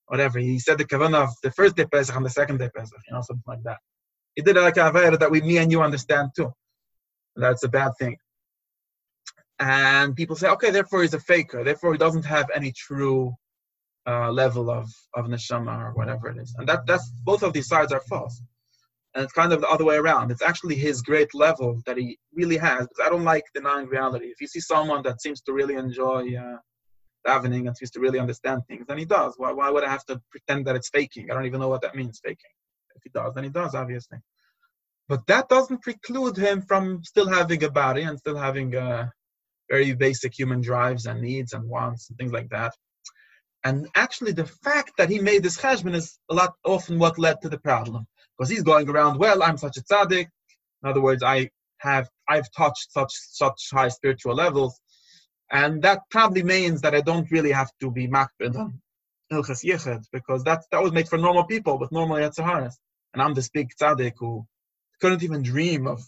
whatever. He said the kavanah of the first day Pesach and the second day Pesach, you know, something like that. He did like a avayr that we, me and you understand too. That's a bad thing. And people say, okay, therefore he's a faker. Therefore he doesn't have any true uh, level of of neshama or whatever it is. And that that's both of these sides are false and it's kind of the other way around. It's actually his great level that he really has. Because I don't like denying reality. If you see someone that seems to really enjoy uh, davening and seems to really understand things, then he does. Why, why would I have to pretend that it's faking? I don't even know what that means, faking. If he does, then he does, obviously. But that doesn't preclude him from still having a body and still having uh, very basic human drives and needs and wants and things like that. And actually, the fact that he made this cheshbon is a lot often what led to the problem because he's going around, well, I'm such a tzaddik. In other words, I have I've touched such such high spiritual levels, and that probably means that I don't really have to be makbid on Hilchas Yichud because that that was made for normal people with normal Yetzaharas. And I'm this big tzaddik who couldn't even dream of,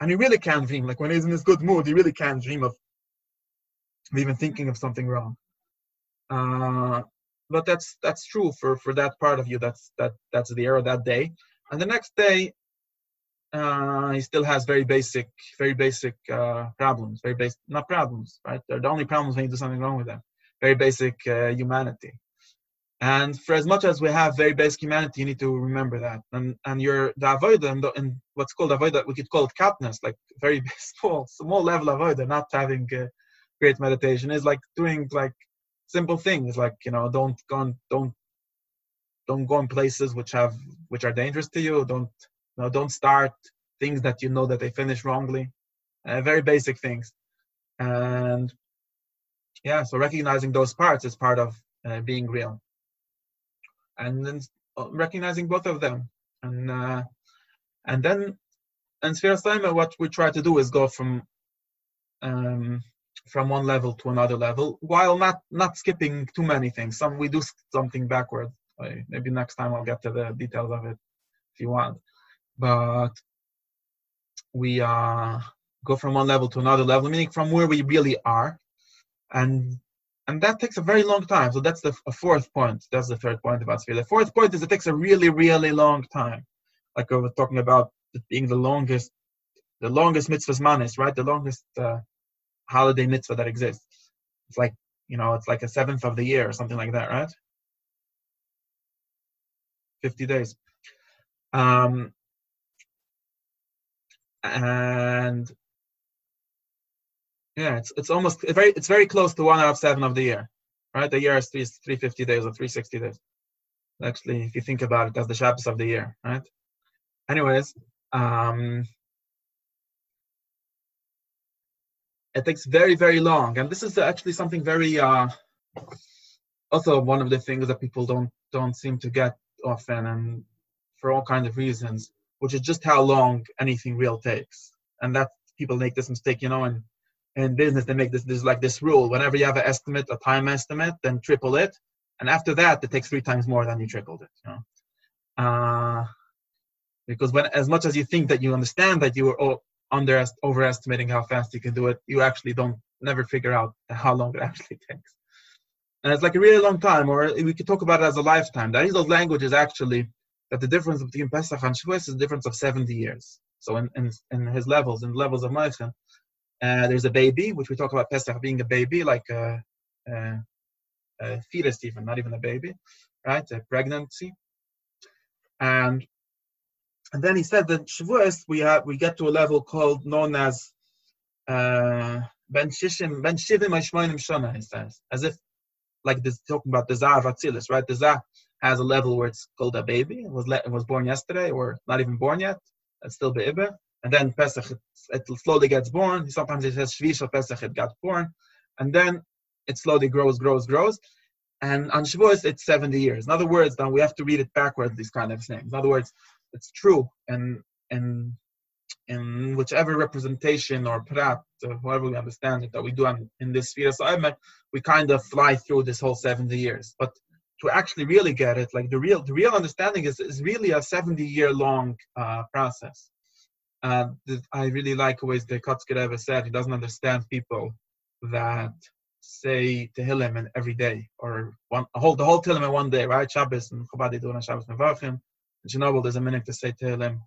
and he really can't dream. Like when he's in this good mood, he really can't dream of even thinking of something wrong. Uh, but that's that's true for for that part of you that's that that's the error that day. And the next day uh, he still has very basic very basic uh, problems very basic not problems right? They're the only problems when you do something wrong with them. Very basic uh, humanity. And for as much as we have very basic humanity you need to remember that. And and your the avoida and, and what's called avoida we could call it katness like very (laughs) small small level of avoida not having uh, great meditation. Is like doing like simple things like you know don't go on, don't don't go in places which have which are dangerous to you. Don't you know, don't start things that you know that they finish wrongly. Uh, very basic things. And yeah so recognizing those parts is part of uh, being real. And then uh, recognizing both of them. And uh, and then and Sfira what we try to do is go from um, from one level to another level while not not skipping too many things. Some we do something backwards maybe next time i'll get to the details of it if you want. But we uh, go from one level to another level meaning from where we really are. And and that takes a very long time. So that's the fourth point. That's the third point about sphere. The fourth point is it takes a really really long time. Like we were talking about it being the longest the longest mitzvahs manis right? The longest uh, holiday mitzvah that exists. It's like, you know, it's like a seventh of the year or something like that, right? 50 days. Um, and yeah, it's it's almost very it's very close to one out of seven of the year, right? The year is three three fifty days or three sixty days. Actually, if you think about it, that's the Shabbos of the year, right? Anyways, um, it takes very very long. And this is actually something very uh, also one of the things that people don't don't seem to get often and for all kinds of reasons which is just how long anything real takes. And that people make this mistake you know and in business they make this there's like this rule. Whenever you have an estimate a time estimate then triple it. And after that it takes three times more than you tripled it you know. Uh, because when as much as you think that you understand that you were under overestimating how fast you can do it, you actually don't never figure out how long it (laughs) actually takes. And it's like a really long time, or we could talk about it as a lifetime. That is those languages actually that the difference between Pesach and Shavuos is a difference of 70 years. So in, in, in his levels, in levels of Moichin, uh, there's a baby, which we talk about Pesach being a baby, like a, a, a fetus even, not even a baby, right? A pregnancy. And and then he said that Shavuos we have we get to a level called known as uh, Ben Shishim Ben Shivim Ashmoinim Shana. He says as if like this talking about the Zah Vatzilis, right? The Zah has a level where it's called a baby. It was let, it was born yesterday or not even born yet. It's still Be'ibah. and then Pesach it, it slowly gets born. Sometimes it says Shvisha Pesach it got born, and then it slowly grows, grows, grows. And on Shavuos it's 70 years. In other words, then we have to read it backwards. These kind of things. In other words, it's true, and and in whichever representation or prat, however we understand it, that we do in this sphere assignment, we kind of fly through this whole 70 years. But to actually really get it, like the real the real understanding is, is really a 70 year long uh, process. Uh, I really like the Kotzker ever said he doesn't understand people that say Tehillim every day or one whole the whole Tehillim in one day, right? Shabbos and Chabad they do on Shabbos Mevarchim. In Chernobyl, there's a minhag to say Tehillim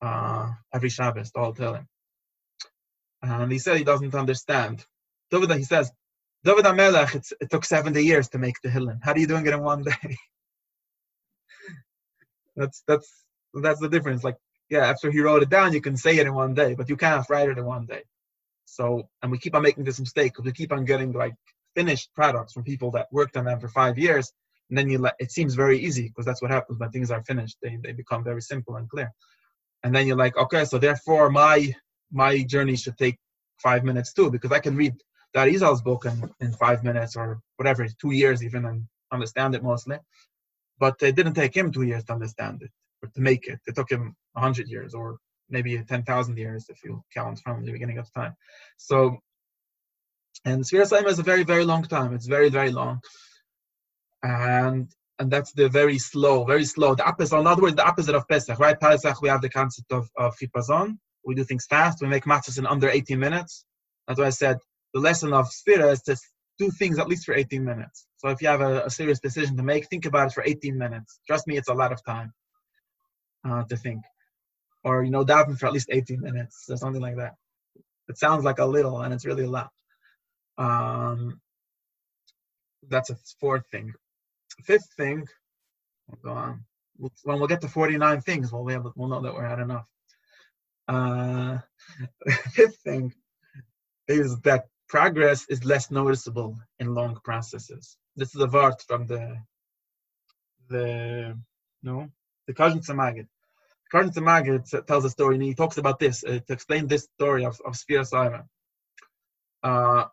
uh, every Shabbos, the whole Tehillim. And he said he doesn't understand. David, he says, David HaMelech, it took 70 years to make Tehillim. How are you doing it in one day? (laughs) that's that's that's the difference. Like, yeah, after he wrote it down, you can say it in one day, but you can't write it in one day. So, and we keep on making this mistake because we keep on getting like finished products from people that worked on them for five years, and then you let it seems very easy because that's what happens when things are finished. They they become very simple and clear. And then you're like okay so therefore my my journey should take five minutes too because i can read that Arizal's book in, in five minutes or whatever two years even and understand it mostly. But it didn't take him two years to understand it or to make it. It took him 100 years or maybe 10,000 years if you count from the beginning of time. So and Sfiras Omer is a very very long time. It's very very long and and that's the very slow, very slow. The opposite, in other words, the opposite of Pesach, right? Pesach, we have the concept of, of chipazon. We do things fast. We make matzahs in under 18 minutes. That's why I said the lesson of Sfira is to do things at least for 18 minutes. So if you have a, a, serious decision to make, think about it for 18 minutes. Trust me, it's a lot of time uh, to think. Or, you know, daven for at least 18 minutes or something like that. It sounds like a little, and it's really a lot. Um, that's a fourth thing fifth thing, we'll go on. When we'll get to 49 things, we'll, be able, we'll know that we're at enough. Uh, (laughs) fifth thing is that progress is less noticeable in long processes. This is a vart from the the no the Kozhnitzer Maggid. Kozhnitzer Maggid tells a story and he talks about this uh, to explain this story of, of Sfiras Omer. Uh,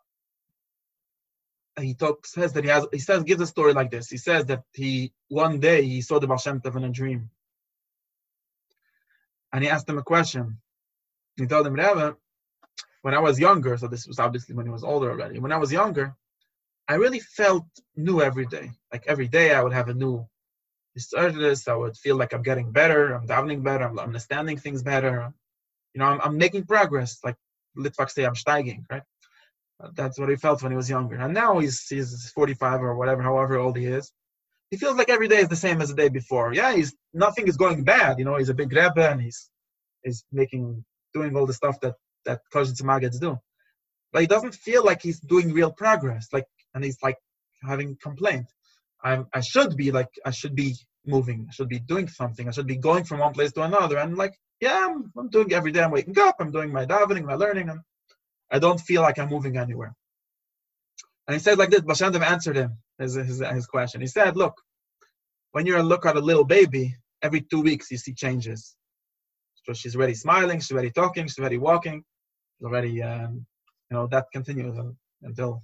he talks says that he has he says gives a story like this. He says that he one day he saw the Baal Shem Tov in a dream. And he asked him a question. He told him, Rebbe, when I was younger, so this was obviously when he was older already. When I was younger, I really felt new every day. Like every day I would have a new this, I would feel like I'm getting better, I'm davening better, I'm understanding things better. You know, I'm, I'm making progress. Like Litvak say, I'm steiging, right? That's what he felt when he was younger. And now he's he's 45 or whatever, however old he is. He feels like every day is the same as the day before. Yeah, he's nothing is going bad. You know, he's a big rebbe and he's he's making doing all the stuff that that Koshitz Magets do. But he doesn't feel like he's doing real progress. Like, and he's like having complaint. I'm I should be like I should be moving. I should be doing something. I should be going from one place to another. And like, yeah, I'm, I'm doing every day. I'm waking up. I'm doing my davening, my learning. I don't feel like I'm moving anywhere. And he said like this, Baal answered him his, his, his question. He said, look, when you look at a little baby, every two weeks you see changes. So she's already smiling, she's already talking, she's already walking, she's already, um, you know, that continues until,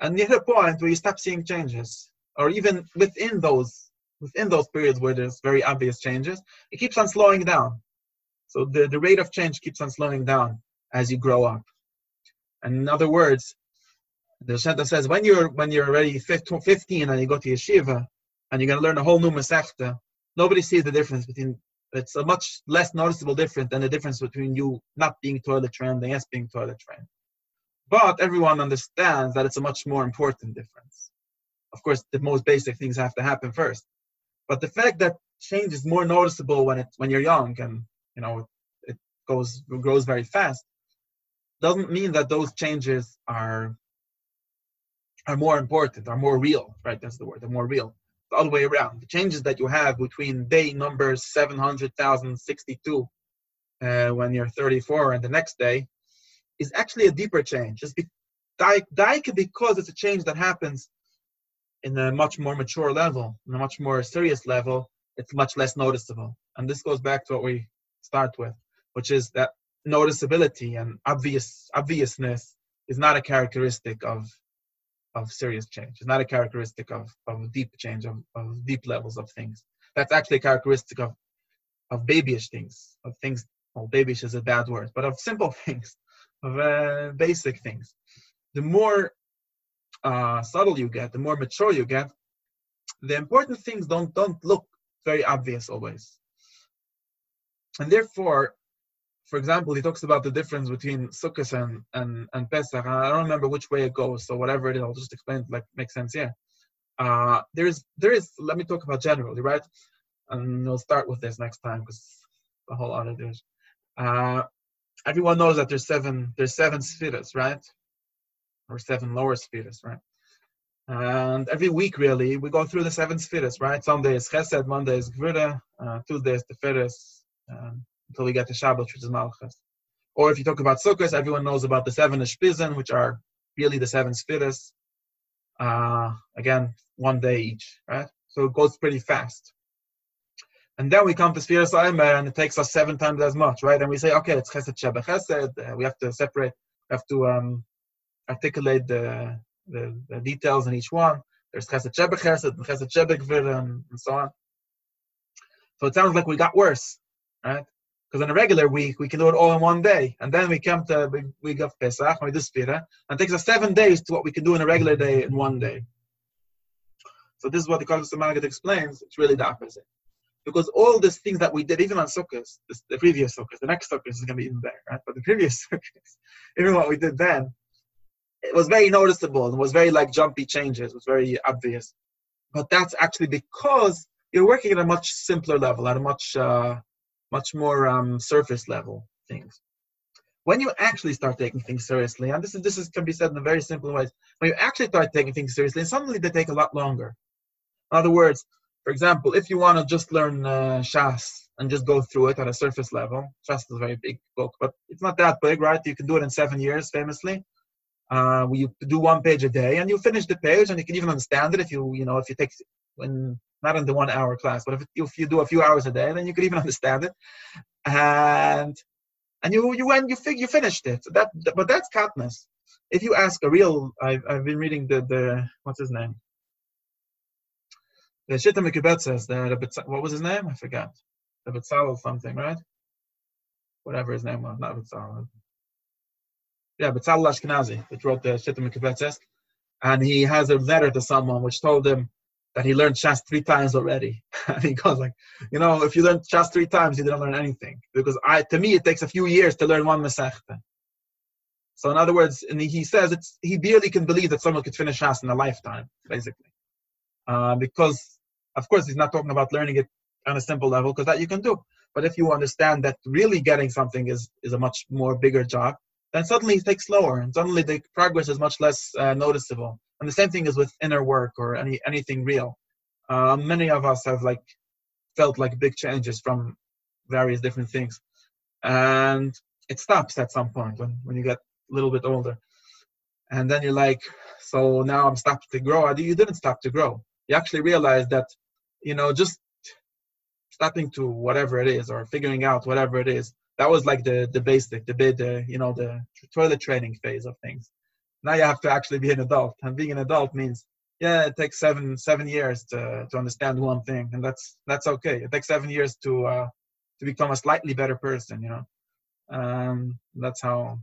and you hit a point where you stop seeing changes, or even within those, within those periods where there's very obvious changes, it keeps on slowing down. So the, the rate of change keeps on slowing down as you grow up. And in other words, the Shanta says when you're when you're already 15 and you go to yeshiva and you're going to learn a whole new masechta, nobody sees the difference between. It's a much less noticeable difference than the difference between you not being toilet trained and yes being toilet trained. But everyone understands that it's a much more important difference. Of course, the most basic things have to happen first. But the fact that change is more noticeable when it's when you're young and you know it goes grows very fast doesn't mean that those changes are are more important, are more real, right? That's the word, they're more real. The other way around. The changes that you have between day number 700,062 uh, when you're 34 and the next day is actually a deeper change. Just be, because it's a change that happens in a much more mature level, in a much more serious level, it's much less noticeable. And this goes back to what we start with. which is that noticeability and obvious obviousness is not a characteristic of of serious change. It's not a characteristic of, of deep change, of, of deep levels of things. That's actually a characteristic of of babyish things, of things. Well, babyish is a bad word, but of simple (laughs) things, of uh, basic things. The more uh, subtle you get, the more mature you get, the important things don't don't look very obvious always. And therefore, for example, he talks about the difference between Sukkot and, and, and Pesach. I don't remember which way it goes, so whatever it is, I'll just explain it like makes sense here. Uh, there's there is let me talk about generally, right? And we'll start with this next time because the whole other there's uh, everyone knows that there's seven there's seven spheres, right? Or seven lower spheres, right? And every week, really, we go through the seven spheres, right? Sunday is Chesed, Monday is Gvura, uh, Tuesday is Tiferes, um, until we get to Shabbat, which is Malchus. Or if you talk about Sukkot, everyone knows about the seven Ushpizin, which are really the seven spheres. Uh, again, one day each, right? So it goes pretty fast. And then we come to Sfiras Omer, and it takes us seven times as much, right? And we say, okay, it's Chesed Sheba Chesed. Uh, we have to separate, we have to um, articulate the, the, the, details in each one. There's Chesed Sheba Chesed, and Chesed Sheba and, and so on. So it sounds like we got worse, right? Because in a regular week, we can do it all in one day. And then we come to we, we of Pesach, we do Spira, and takes us seven days to what we can do in a regular day in one day. So this is what the Maggid explains. It's really the opposite. Because all these things that we did, even on Sukkot, the previous Sukkot, the next Sukkot is going to be even better, right? But the previous (laughs) Sukkot, even what we did then, it was very noticeable and was very like jumpy changes, it was very obvious. But that's actually because you're working at a much simpler level, at a much uh, much more um, surface level things. When you actually start taking things seriously, and this is this is can be said in a very simple way, when you actually start taking things seriously, suddenly they take a lot longer. In other words, for example, if you want to just learn uh, Shas and just go through it at a surface level, Shas is a very big book, but it's not that big, right? You can do it in seven years, famously. Uh, you do one page a day, and you finish the page, and you can even understand it if you, you know, if you take when mm. not in the one hour class, but if, if you do a few hours a day, then you could even (laughs) understand it. And and you you went you fig, you finished it. That but that's katnas. If you ask a real, I've I've been reading the the what's his name. The Shita Mikubet says that what was his name? I forgot. The Betzalel something, right? Whatever his name was, not Betzalel. Yeah, Betzalel Ashkenazi, that wrote the Shita Mikubet and he has a letter to someone which told him that he learned Shas three times already. (laughs) and he goes like, you know, if you learn Shas three times, you didn't learn anything. Because I, to me, it takes a few years to learn one Masechta. So in other words, and he says it's he barely can believe that someone could finish Shas in a lifetime, basically. Uh, because, of course, he's not talking about learning it on a simple level, because that you can do. But if you understand that really getting something is, is a much more bigger job, then suddenly it takes slower, and suddenly the progress is much less uh, noticeable. And the same thing is with inner work or any anything real. Uh, many of us have like felt like big changes from various different things, and it stops at some point when when you get a little bit older, and then you're like, so now I'm stopped to grow. You didn't stop to grow. You actually realize that, you know, just stopping to whatever it is or figuring out whatever it is that was like the the basic the bit the you know the toilet training phase of things now you have to actually be an adult and being an adult means yeah it takes seven seven years to to understand one thing and that's that's okay. It takes seven years to uh to become a slightly better person you know? Um that's how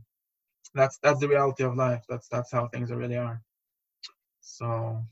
that's that's the reality of life. That's that's how things really are. So